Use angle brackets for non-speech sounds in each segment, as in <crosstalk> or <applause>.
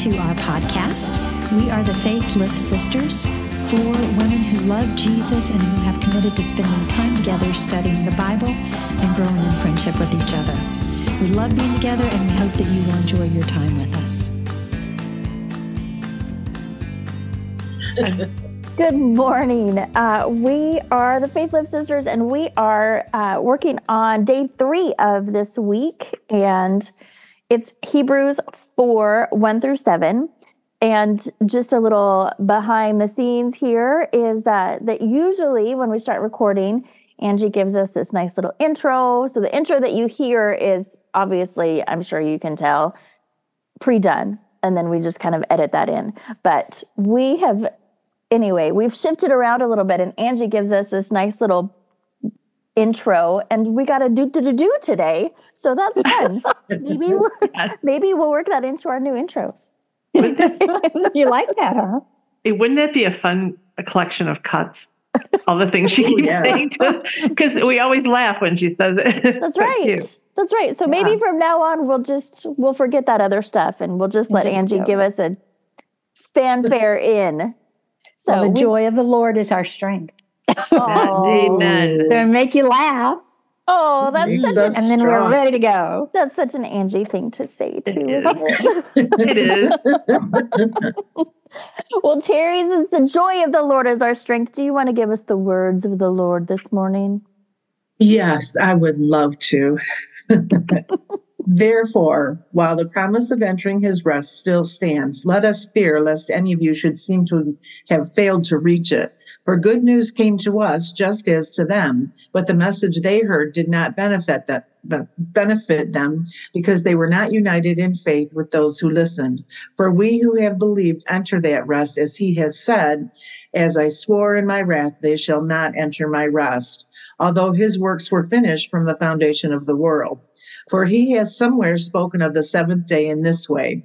to our podcast. We are the Faith Lift Sisters for women who love Jesus and who have committed to spending time together studying the Bible and growing in friendship with each other. We love being together and we hope that you will enjoy your time with us. <laughs> Good morning. Uh, we are the Faith Lift Sisters, and we are uh, working on day three of this week. And it's Hebrews 4 1 through 7. And just a little behind the scenes here is that, that usually when we start recording, Angie gives us this nice little intro. So the intro that you hear is obviously, I'm sure you can tell, pre done. And then we just kind of edit that in. But we have anyway, we've shifted around a little bit, and Angie gives us this nice little intro, and we got a do do do do today, so that's fun. <laughs> maybe we'll, maybe we'll work that into our new intros. <laughs> you like that, huh? It, wouldn't that be a fun a collection of cuts? All the things she <laughs> oh, keeps yeah. saying to us, because we always laugh when she says it. That's right. Cute. That's right. So yeah. maybe from now on, we'll just we'll forget that other stuff, and we'll just let just Angie go. give us a fanfare in so well, the we, joy of the Lord is our strength. Amen. To make you laugh. Oh, that's mm, such an, and then we're ready to go. That's such an Angie thing to say too. <laughs> It is. it is. <laughs> well, Terry's is the joy of the Lord is our strength. Do you want to give us the words of the Lord this morning? Yes, I would love to. <laughs> Therefore, while the promise of entering his rest still stands, let us fear lest any of you should seem to have failed to reach it. For good news came to us just as to them, but the message they heard did not benefit that benefit them because they were not united in faith with those who listened. For we who have believed enter that rest, as he has said, As I swore in my wrath, they shall not enter my rest, although his works were finished from the foundation of the world. For he has somewhere spoken of the seventh day in this way.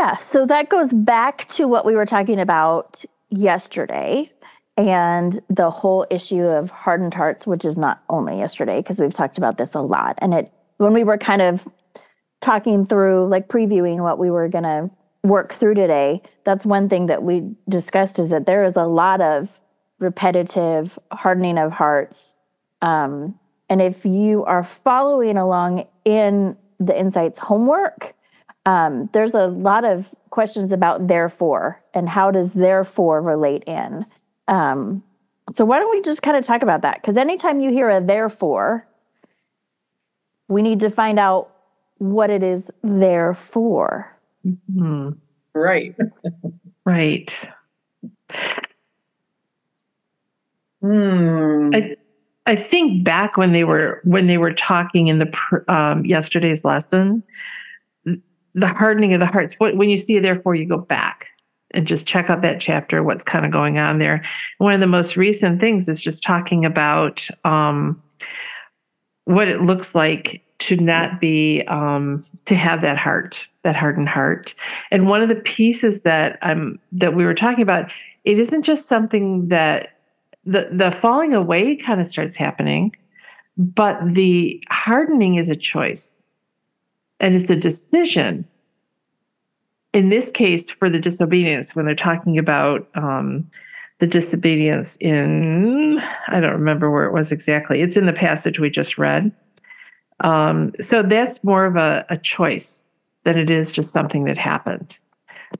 Yeah, so that goes back to what we were talking about yesterday and the whole issue of hardened hearts, which is not only yesterday, because we've talked about this a lot. And it, when we were kind of talking through, like previewing what we were going to work through today, that's one thing that we discussed is that there is a lot of repetitive hardening of hearts. Um, and if you are following along in the Insights homework, um, there's a lot of questions about therefore and how does therefore relate in. Um, so why don't we just kind of talk about that? Because anytime you hear a therefore, we need to find out what it is there for. Mm-hmm. Right. <laughs> right. Hmm. I, I think back when they were when they were talking in the um, yesterday's lesson, the hardening of the hearts. When you see it, therefore, you go back and just check out that chapter. What's kind of going on there? One of the most recent things is just talking about um, what it looks like to not be um, to have that heart that hardened heart and one of the pieces that i'm that we were talking about it isn't just something that the the falling away kind of starts happening but the hardening is a choice and it's a decision in this case for the disobedience when they're talking about um, the disobedience in i don't remember where it was exactly it's in the passage we just read um, so that's more of a, a, choice than it is just something that happened.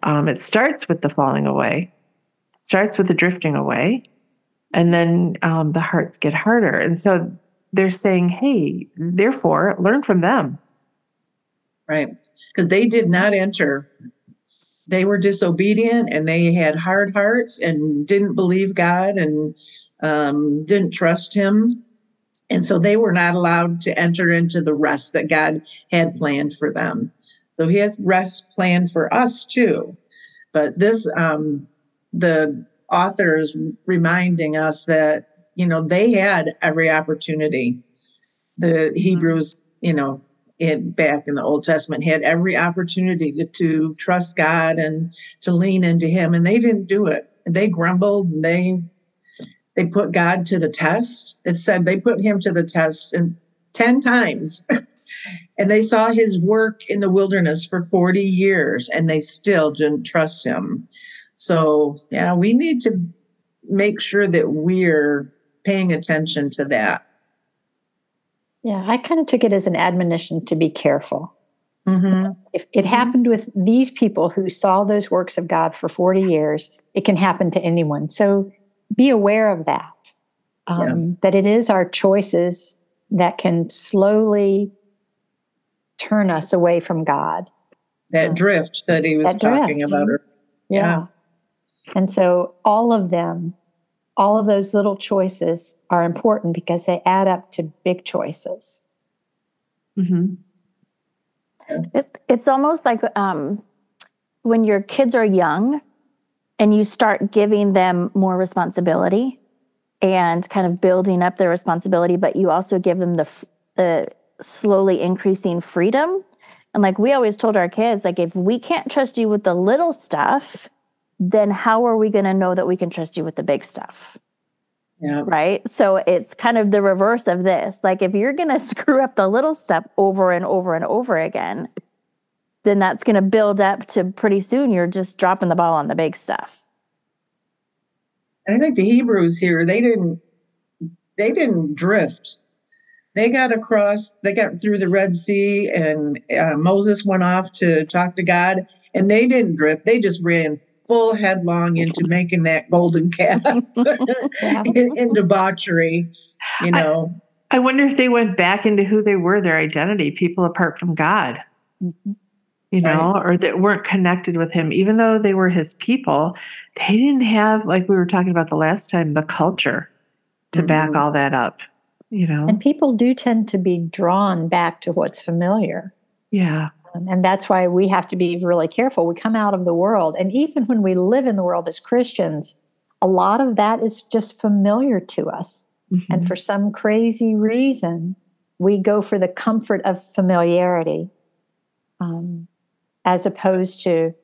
Um, it starts with the falling away, starts with the drifting away, and then um, the hearts get harder. And so they're saying, hey, therefore, learn from them. Right. Because they did not enter. They were disobedient and they had hard hearts and didn't believe God and um, didn't trust Him and so they were not allowed to enter into the rest that God had planned for them. So he has rest planned for us too. But this, um, the author is reminding us that, you know, they had every opportunity. The mm-hmm. Hebrews, you know, back in the Old Testament had every opportunity to, to trust God and to lean into him and they didn't do it. They grumbled and they they put God to the test. It said they put him to the test and 10 times. <laughs> and they saw his work in the wilderness for 40 years and they still didn't trust him. So, yeah, we need to make sure that we're paying attention to that. Yeah, I kind of took it as an admonition to be careful. Mm-hmm. If it happened with these people who saw those works of God for 40 years, it can happen to anyone. So be aware of that. Um, yeah. That it is our choices that can slowly turn us away from God. That um, drift that he was that talking drift. about. Her. Yeah. yeah. And so all of them, all of those little choices are important because they add up to big choices. Mm-hmm. It, it's almost like um, when your kids are young and you start giving them more responsibility and kind of building up their responsibility, but you also give them the the slowly increasing freedom. And like we always told our kids, like if we can't trust you with the little stuff, then how are we going to know that we can trust you with the big stuff? Yeah. Right. So it's kind of the reverse of this. Like if you're going <laughs> to screw up the little stuff over and over and over again, then that's going to build up to pretty soon you're just dropping the ball on the big stuff. And I think the Hebrews here, they didn't they didn't drift. They got across, they got through the Red Sea, and uh, Moses went off to talk to God, and they didn't drift. They just ran full headlong into <laughs> making that golden calf <laughs> in, in, debauchery, you know. I, I, wonder if they went back into who they were, their identity, people apart from God. You know, right. or that weren't connected with him, even though they were his people, they didn't have, like we were talking about the last time, the culture to mm-hmm. back all that up, you know. And people do tend to be drawn back to what's familiar. Yeah. Um, and that's why we have to be really careful. We come out of the world, and even when we live in the world as Christians, a lot of that is just familiar to us. Mm-hmm. And for some crazy reason, we go for the comfort of familiarity. Um, as opposed to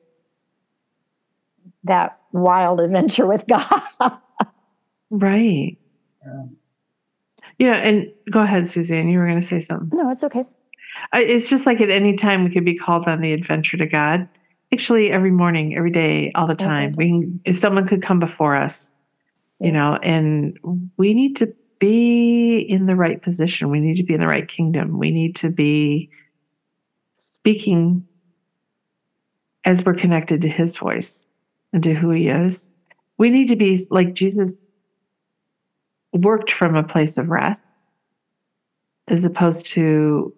that wild adventure with <laughs> God. right. Yeah. yeah. And go ahead, Suzanne. You were going to say something. No, it's okay. It's just like at any time we could be called on the adventure to God. Actually, every morning, every day, all the time. We can, if someone could come before us, you know, and we need to be in the right position. We need to be in the right kingdom. We need to be speaking as we're connected to his voice and to who he is. We need to be like Jesus worked from a place of rest as opposed to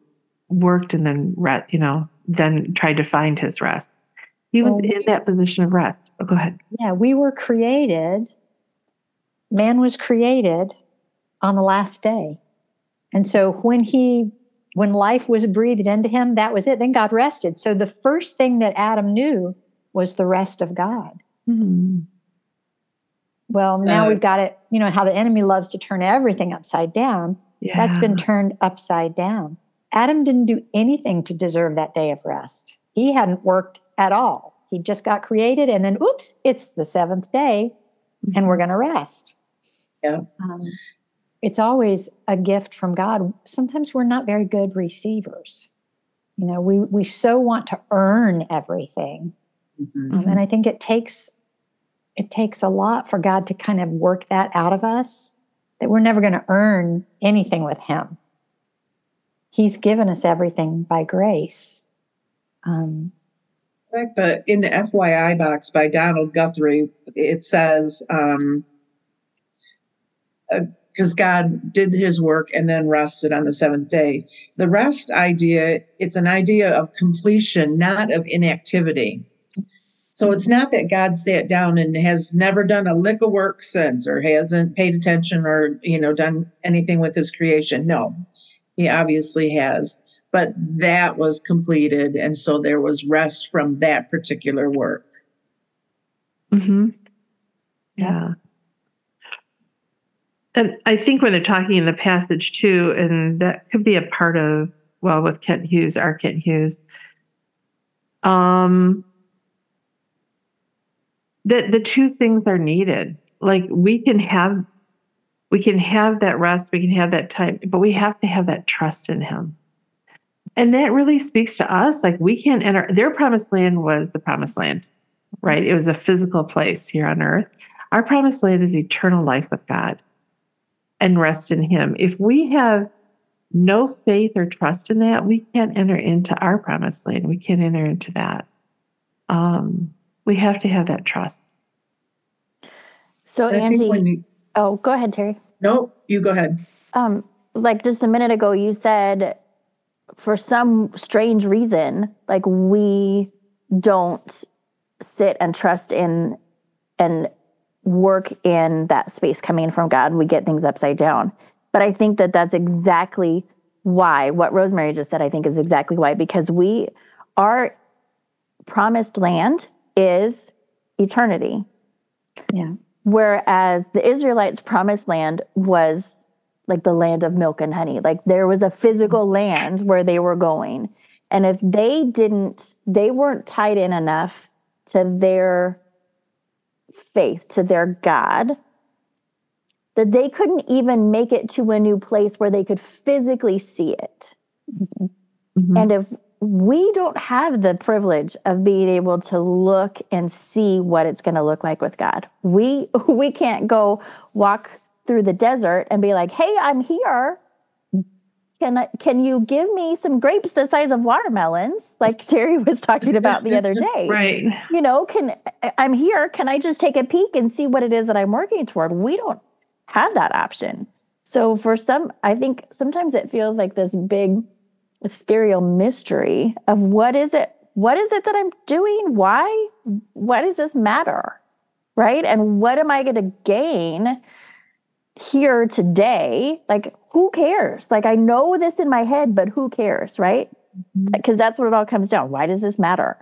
worked and then you know then tried to find his rest he was well, in that position of rest oh, go ahead yeah we were created man was created on the last day and so when he when life was breathed into him, that was it. Then God rested. So the first thing that Adam knew was the rest of God. Mm-hmm. Well, now uh, we've got it, you know, how the enemy loves to turn everything upside down. Yeah. That's been turned upside down. Adam didn't do anything to deserve that day of rest. He hadn't worked at all. He just got created, and then, oops, it's the seventh day, mm-hmm. and we're going to rest. Yeah. Um, it's always a gift from God. Sometimes we're not very good receivers. You know, we we so want to earn everything, mm-hmm. um, and I think it takes it takes a lot for God to kind of work that out of us that we're never going to earn anything with Him. He's given us everything by grace. Um, but in the FYI box by Donald Guthrie, it says. Um, because God did his work and then rested on the seventh day. The rest idea, it's an idea of completion, not of inactivity. So it's not that God sat down and has never done a lick of work since or hasn't paid attention or, you know, done anything with his creation. No, he obviously has. but that was completed. And so there was rest from that particular work. Mm-hmm. Yeah. And I think when they're talking in the passage too, and that could be a part of, well, with Kent Hughes, our Kent Hughes, um, that the two things are needed. Like we can have, we can have that rest, we can have that time, but we have to have that trust in Him. And that really speaks to us. Like we can't enter, their promised land was the promised land, right? It was a physical place here on earth. Our promised land is eternal life with God and rest in Him. If we have no faith or trust in that, we can't enter into our promised land. We can't enter into that. Um, we have to have that trust. So, I think Angie, when you, oh, go ahead, Terry. no, you go ahead. Um, like just a minute ago, you said for some strange reason, like we don't sit and trust in and work in that space coming from God. We get things upside down. But I think that that's exactly why what Rosemary just said, I think is exactly why, because we, our promised land is eternity. Yeah. Whereas the Israelites' promised land was like the land of milk and honey. Like there was a physical land where they were going. And if they didn't, they weren't tied in enough to their faith, to their God, that they couldn't even make it to a new place where they could physically see it. Mm-hmm. And if we don't have the privilege of being able to look and see what it's going to look like with God. We <laughs> we can't go walk through the desert and be like, "Hey, I'm here. Can I, can you give me some grapes the size of watermelons?" Like Terry <laughs> was talking about the other day. <laughs> right. You know, can I'm here. Can I just take a peek and see what it is that I'm working toward? We don't have that option. So for some, I think sometimes it feels like this big ethereal mystery of what is it what is it that i'm doing? Why why does this matter? Right? And what am i going to gain here today? Like who cares? Like i know this in my head but who cares? Right? Because that's what it all comes down. Why does this matter?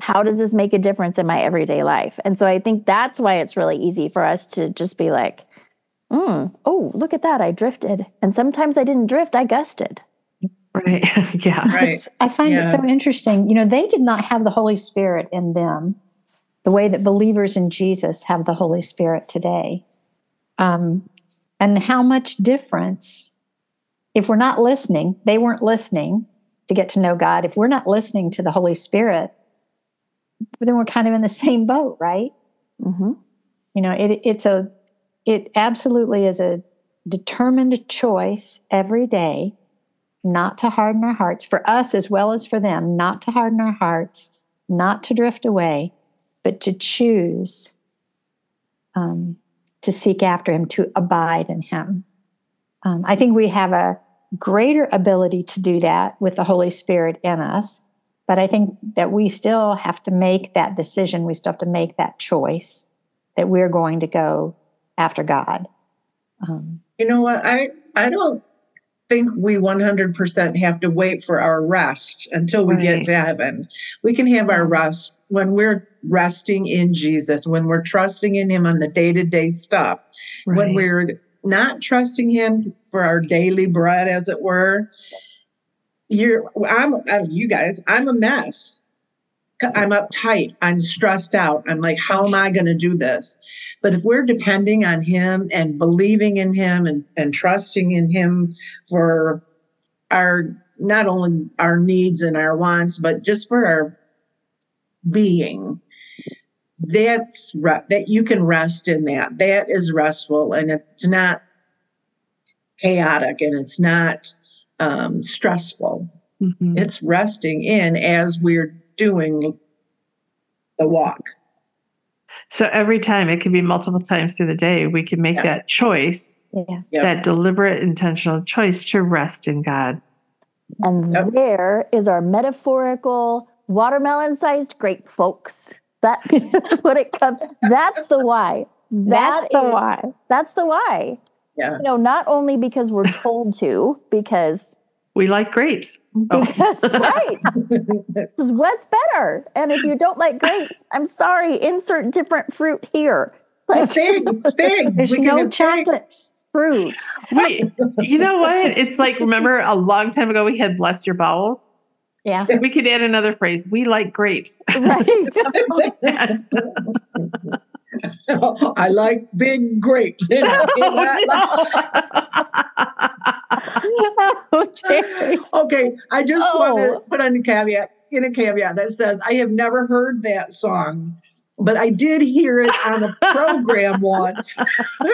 How does this make a difference in my everyday life? And so i think that's why it's really easy for us to just be like mm, oh look at that i drifted. And sometimes i didn't drift i gusted Right. <laughs> yeah. Right. It's- I find it so interesting. You know, they did not have the Holy Spirit in them the way that believers in Jesus have the Holy Spirit today. Um, and how much difference, if we're not listening, they weren't listening to get to know God. If we're not listening to the Holy Spirit, then we're kind of in the same boat, right? mm-hmm. You know, it, it's a, it absolutely is a determined choice every day not to harden our hearts for us as well as for them, not to harden our hearts, not to drift away, but to choose um, to seek after Him, to abide in Him. Um, I think we have a greater ability to do that with the Holy Spirit in us, but I think that we still have to make that decision. We still have to make that choice that we're going to go after God. Um, You know what? I I don't think we 100% have to wait for our rest until we Right. get to heaven. We can have our rest when we're resting in Jesus, when we're trusting in him on the day-to-day stuff. When we're not trusting him for our daily bread as it were, you're I'm I- you guys, I'm a mess. I'm uptight. I'm stressed out. I'm like, how am I going to do this? But if we're depending on Him and believing in Him and, and trusting in Him for our not only our needs and our wants, but just for our being, that's that you can rest in that. That is restful, and it's not chaotic, and it's not um, stressful. Mhm. It's resting in as we're doing the walk. So every time, it can be multiple times through the day, we can make Yeah. that choice, yeah. Yep. that deliberate, intentional choice to rest in God. And Yep. there is our metaphorical watermelon sized grape, folks. That's <laughs> what it comes. That's the why. That's the is- why. That's the why. Yeah. You know, not only because we're told to, because We like grapes. Oh. <laughs> Because right. <laughs> Because what's better? And if you don't like grapes, I'm sorry, insert different fruit here. Like figs, <laughs> figs. There's We can no have figs. chocolate fruit. Wait, you know what? It's like remember a long time ago we had bless your bowels. Yeah. We could add another phrase. We like grapes. right. I like big grapes. You know, you know? oh, Terry. <laughs> Okay, I just want Oh. to put on a caveat, in a caveat that says I have never heard that song, but I did hear it on a <laughs> program once.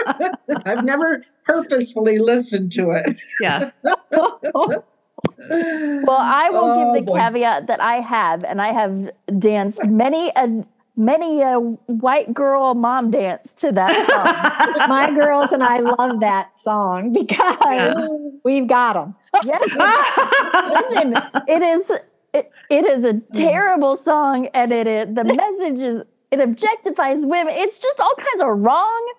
<laughs> I've never purposefully listened to it. yes. Well, I will Oh, give the oh, boy. caveat that I have, and I have danced many a many a white girl mom dance to that song. <laughs> My girls and I love that song because Yeah. we've got them. yes. Listen, it is it, it is a mm. terrible song, and it, it the <laughs> message is it objectifies women. It's just all kinds of wrong.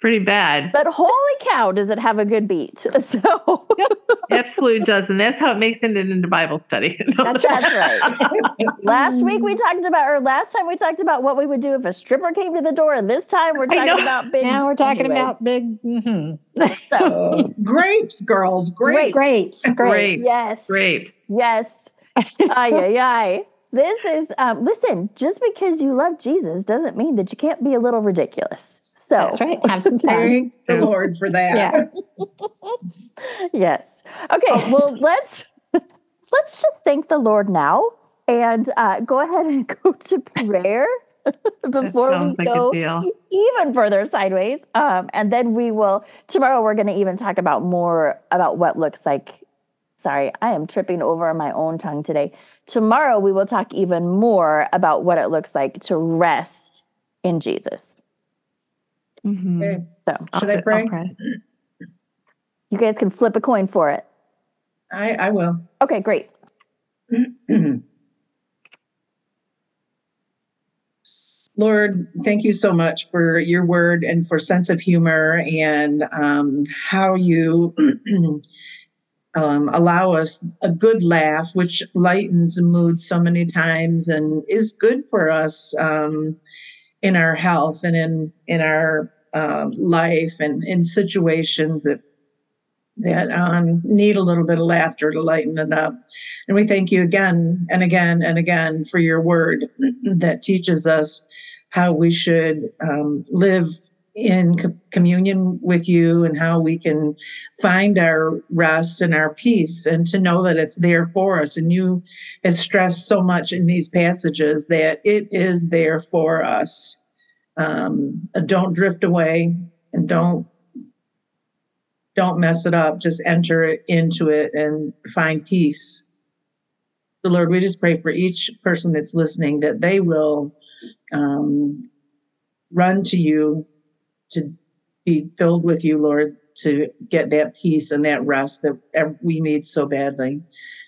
Pretty bad. But holy cow, does it have a good beat? <laughs> So <laughs> Absolutely does. And that's how it makes it into Bible study. <laughs> That's that's right. last week we talked about, or last time we talked about what we would do if a stripper came to the door, and this time we're talking about big. Now we're talking anyway. about big Mm-hmm. So, grapes, girls, grapes. grapes. Grapes. grapes. yes, Grapes. yes. Ay, ay, ay. This is, um, listen, just because you love Jesus doesn't mean that you can't be a little ridiculous. So, That's right. Have some fun. Thank the Lord for that. Yeah. <laughs> yes. Okay, well, let's let's just thank the Lord now and uh, go ahead and <laughs> go to prayer <laughs> before we like go even further sideways. Um, and then we will tomorrow. We're going to even talk about more about what looks like. Sorry, I am tripping over my own tongue today. Tomorrow we will talk even more about what it looks like to rest in Jesus. Mhm. Okay, So I'll Should I I'll pray? you guys can flip a coin for it. I, I will. Okay, great. <clears throat> Lord, thank you so much for your word and for sense of humor and um, how you <clears throat> um, allow us a good laugh, which lightens the mood so many times and is good for us um, in our health and in in our uh, life and in situations that that um, need a little bit of laughter to lighten it up. And we thank you again and again and again for your word <clears throat> that teaches us how we should um, live in co- communion with you and how we can find our rest and our peace and to know that it's there for us. And you have stressed so much in these passages that it is there for us. Um, don't drift away and don't don't mess it up. Just enter into it and find peace. the Lord, we just pray for each person that's listening that they will um, run to you to be filled with you, Lord, to get that peace and that rest that we need so badly.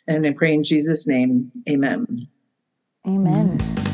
And I pray in Jesus' name, amen. Amen.